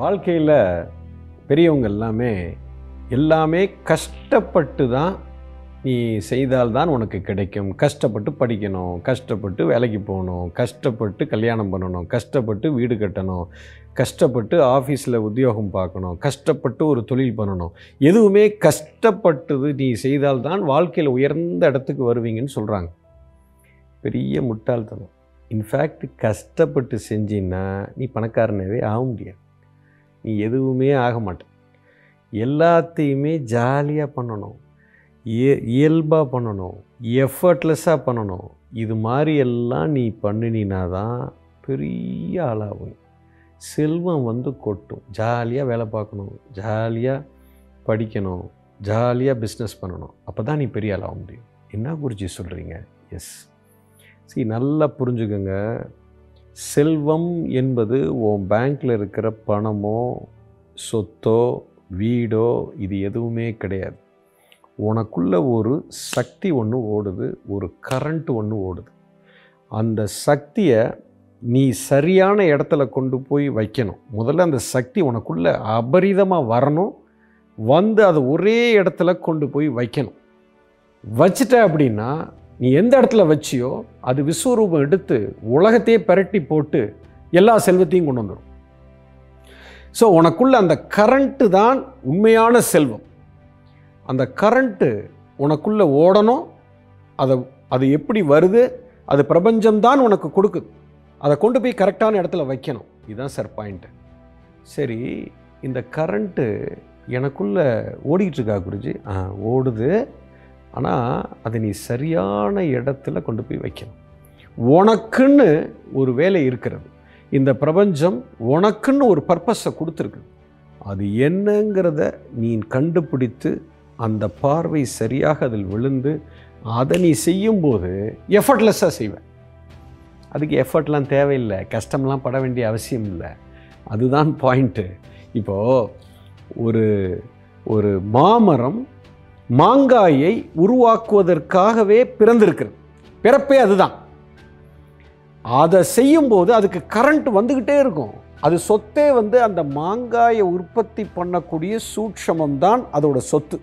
வாழ்க்கையில் பெரியவங்க எல்லாமே எல்லாமே கஷ்டப்பட்டு தான் நீ செய்தால்தான் உனக்கு கிடைக்கும். கஷ்டப்பட்டு படிக்கணும் கஷ்டப்பட்டு வேலைக்கு போகணும் கஷ்டப்பட்டு கல்யாணம் பண்ணணும் கஷ்டப்பட்டு வீடு கட்டணும் கஷ்டப்பட்டு ஆஃபீஸில் உத்தியோகம் பார்க்கணும் கஷ்டப்பட்டு ஒரு தொழில் பண்ணணும். எதுவுமே கஷ்டப்பட்டது நீ செய்தால்தான் வாழ்க்கையில் உயர்ந்த இடத்துக்கு வருவீங்கன்னு சொல்கிறாங்க பெரிய முட்டாள்தனம். இன்ஃபேக்ட் கஷ்டப்பட்டு செஞ்சின்னா நீ பணக்காரனவே ஆக முடியாது. நீ எதுவுமே ஆக மாட்டேன் எல்லாத்தையுமே ஜாலியாக பண்ணணும். இய இயல்பாக பண்ணணும். எஃபர்ட்லெஸ்ஸாக பண்ணணும். இது மாதிரி எல்லாம் நீ பண்ணினா தான் பெரிய ஆளாகும். செல்வம் வந்து கொட்டும். ஜாலியாக வேலை பார்க்கணும். ஜாலியாக படிக்கணும். ஜாலியாக பிஸ்னஸ் பண்ணணும். அப்போ தான் நீ பெரிய ஆளாக முடியும். என்ன குறிச்சி சொல்கிறீங்க எஸ் சரி நல்லா புரிஞ்சுக்கோங்க. செல்வம் என்பது உன் பேங்க்கில் இருக்கிற பணமோ சொத்தோ வீடோ இது எதுவுமே கிடையாது. உனக்குள்ள ஒரு சக்தி ஒன்று ஓடுது ஒரு கரண்ட் ஒன்று ஓடுது. அந்த சக்தியை நீ சரியான இடத்துல கொண்டு போய் வைக்கணும். முதல்ல அந்த சக்தி உனக்குள்ள அபரிதமாக வரணும். வந்து அதை ஒரே இடத்துல கொண்டு போய் வைக்கணும். வச்சிட்ட அப்படின்னா நீ எந்த இடத்துல வச்சியோ அது விஸ்வரூபம் எடுத்து உலகத்தையே பிரட்டி போட்டு எல்லா செல்வத்தையும் கொண்டு வந்துடும் ஸோ உனக்குள்ள அந்த கரண்ட்டு தான் உண்மையான செல்வம். அந்த கரண்ட்டு உனக்குள்ளே ஓடணும் அதை அது எப்படி வருது அது பிரபஞ்சம்தான் உனக்கு கொடுக்குது. அதை கொண்டு போய் கரெக்டான இடத்துல வைக்கணும். இதுதான் சார் பாயிண்ட்டு சரி இந்த கரண்ட்டு எனக்குள்ளே ஓடிக்கிட்டு இருக்கா குருஜி? ஆ ஓடுது. ஆனால் அதை நீ சரியான இடத்துல கொண்டு போய் வைக்கணும். உனக்குன்னு ஒரு வேலை இருக்கிறது. இந்த பிரபஞ்சம் உனக்குன்னு ஒரு பர்பஸை கொடுத்துருக்கு. அது என்னங்கிறத நீ கண்டுபிடித்து அந்த பார்வை சரியாக அதில் விழுந்து அதை நீ செய்யும்போது எஃபர்ட்லெஸ்ஸாக செய்வேன் அதுக்கு எஃபர்ட்லாம் தேவையில்லை. கஷ்டம்லாம் பட வேண்டிய அவசியம் இல்லை. அதுதான் பாயிண்ட்டு இப்போது ஒரு ஒரு மாமரம் மாங்காயை உருவாக்குவதற்காகவே பிறந்திருக்கிறது. பிறப்பே அதுதான். அதை செய்யும்போது அதுக்கு கரண்ட் வந்துக்கிட்டே இருக்கும். அது சொத்தே வந்து அந்த மாங்காயை உற்பத்தி பண்ணக்கூடிய சூட்சமம் தான் அதோட சொத்து.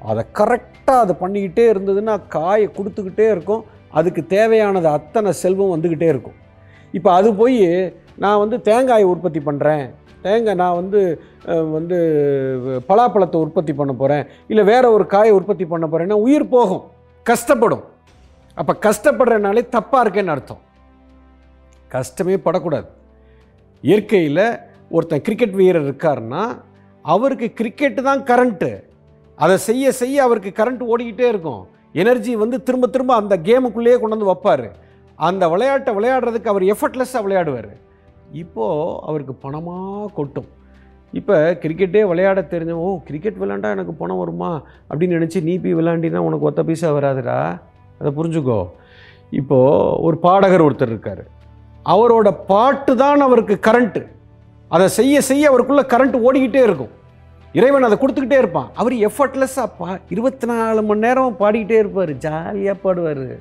அதை கரெக்டாக அதை பண்ணிக்கிட்டே இருந்ததுன்னா காயை கொடுத்துக்கிட்டே இருக்கும். அதுக்கு தேவையானது அத்தனை செல்வம் வந்துக்கிட்டே இருக்கும். இப்போ அது போய் நான் வந்து தேங்காயை உற்பத்தி பண்ணுறேன் ஏங்க நான் வந்து வந்து பலாப்பழத்தை உற்பத்தி பண்ண போகிறேன் இல்லை வேறு ஒரு காயை உற்பத்தி பண்ண போகிறேன்னா உயிர் போகும். கஷ்டப்படும். அப்போ கஷ்டப்படுறனாலே தப்பாக இருக்கேன்னு அர்த்தம். கஷ்டமே படக்கூடாது. இயற்கையில் ஒருத்தன் கிரிக்கெட் வீரர் இருக்காருன்னா அவருக்கு கிரிக்கெட்டு தான் கரண்ட்டு அதை செய்ய செய்ய அவருக்கு கரண்ட் ஓடிக்கிட்டே இருக்கும். எனர்ஜி வந்து திரும்ப திரும்ப அந்த கேமுக்குள்ளேயே கொண்டு வந்து வைப்பார். அந்த விளையாட்டை விளையாடுறதுக்கு அவர் எஃபர்ட்லெஸ்ஸாக விளையாடுவார். இப்போது அவருக்கு பணமாக கொட்டும். இப்போ கிரிக்கெட்டே விளையாட தெரிஞ்ச ஓ கிரிக்கெட் விளையாண்டா எனக்கு பணம் வருமா? அப்படின்னு நினச்சி நீ போய் விளையாண்டினா உனக்கு ஒத்த பைசா வராதுடா. அதை புரிஞ்சுக்கோ. இப்போது ஒரு பாடகர் ஒருத்தர் இருக்கார். அவரோட பாட்டு தான் அவருக்கு கரண்ட்டு. அதை செய்ய செய்ய அவருக்குள்ளே கரண்ட் ஓடிக்கிட்டே இருக்கும். இறைவன் அதை கொடுத்துக்கிட்டே இருப்பான். அவர் எஃபர்ட்லெஸ்ஸாக பா இருபத்தி நாலு மணி நேரம் பாடிக்கிட்டே இருப்பார். ஜாலியாக பாடுவார்.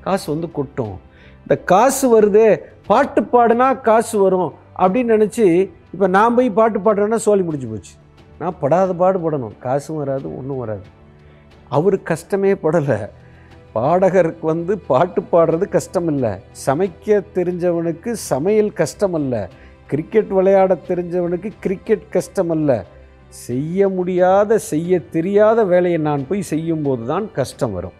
காசு வந்து கொட்டும். இந்த காசு வருதே பாட்டு பாடுனா காசு வரும் அப்படின்னு நினச்சி இப்போ நான் போய் பாட்டு பாடுறேன்னா சோழி முடிஞ்சு போச்சு. நான் படாத பாடு படணும். காசும் வராது ஒன்றும் வராது. அவர் கஷ்டமே படலை. பாடகருக்கு வந்து பாட்டு பாடுறது கஷ்டம் இல்லை சமைக்க தெரிஞ்சவனுக்கு சமையல் கஷ்டம் அல்ல கிரிக்கெட் விளையாட தெரிஞ்சவனுக்கு கிரிக்கெட் கஷ்டம் அல்ல செய்ய முடியாத செய்ய தெரியாத வேலையை நான் போய் செய்யும்போது தான் கஷ்டம் வரும்.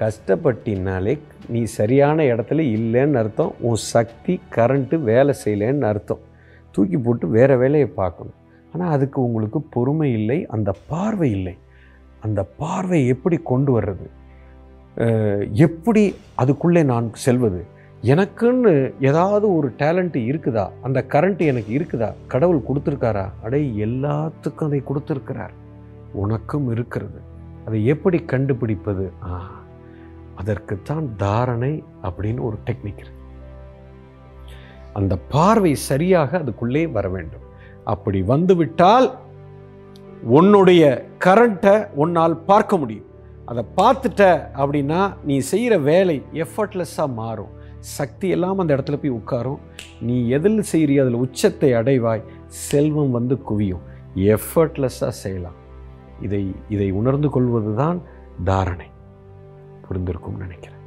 கஷ்டப்பட்டினாலே நீ சரியான இடத்துல இல்லைன்னு அர்த்தம் உன் சக்தி கரண்ட்டு வேலை செய்யலைன்னு அர்த்தம். தூக்கி போட்டு வேறு வேலையை பார்க்கணும். ஆனால் அதுக்கு உங்களுக்கு பொறுமை இல்லை அந்த பார்வை இல்லை. அந்த பார்வை எப்படி கொண்டு வர்றது? எப்படி அதுக்குள்ளே நான் செல்வது? எனக்குன்னு ஏதாவது ஒரு டேலண்ட்டு இருக்குதா? அந்த கரண்ட் எனக்கு இருக்குதா? கடவுள் கொடுத்துருக்காரா? அடே எல்லாத்துக்கும் அதை கொடுத்துருக்கிறார். உனக்கும் இருக்கிறது. அதை எப்படி கண்டுபிடிப்பது? ஆ. அதற்குத்தான் தாரணை அப்படின்னு ஒரு டெக்னிக் இருக்கு. அந்த பார்வை சரியாக அதுக்குள்ளே வர வேண்டும். அப்படி வந்துவிட்டால் உன்னுடைய கரண்ட்டை உன்னால் பார்க்க முடியும். அதை பார்த்துட்ட அப்படின்னா நீ செய்கிற வேலை எஃபர்ட்லெஸ்ஸாக மாறும். சக்தி எல்லாம் அந்த இடத்துல போய் உட்காரும். நீ எதில் செய்கிறியோ அதில் உச்சத்தை அடைவாய். செல்வம் வந்து குவியும். எஃபர்ட்லெஸ்ஸாக செய்யலாம். இதை இதை உணர்ந்து கொள்வது தான் தாரணை. புரிந்திருக்கும்னு நினைக்கிறேன்.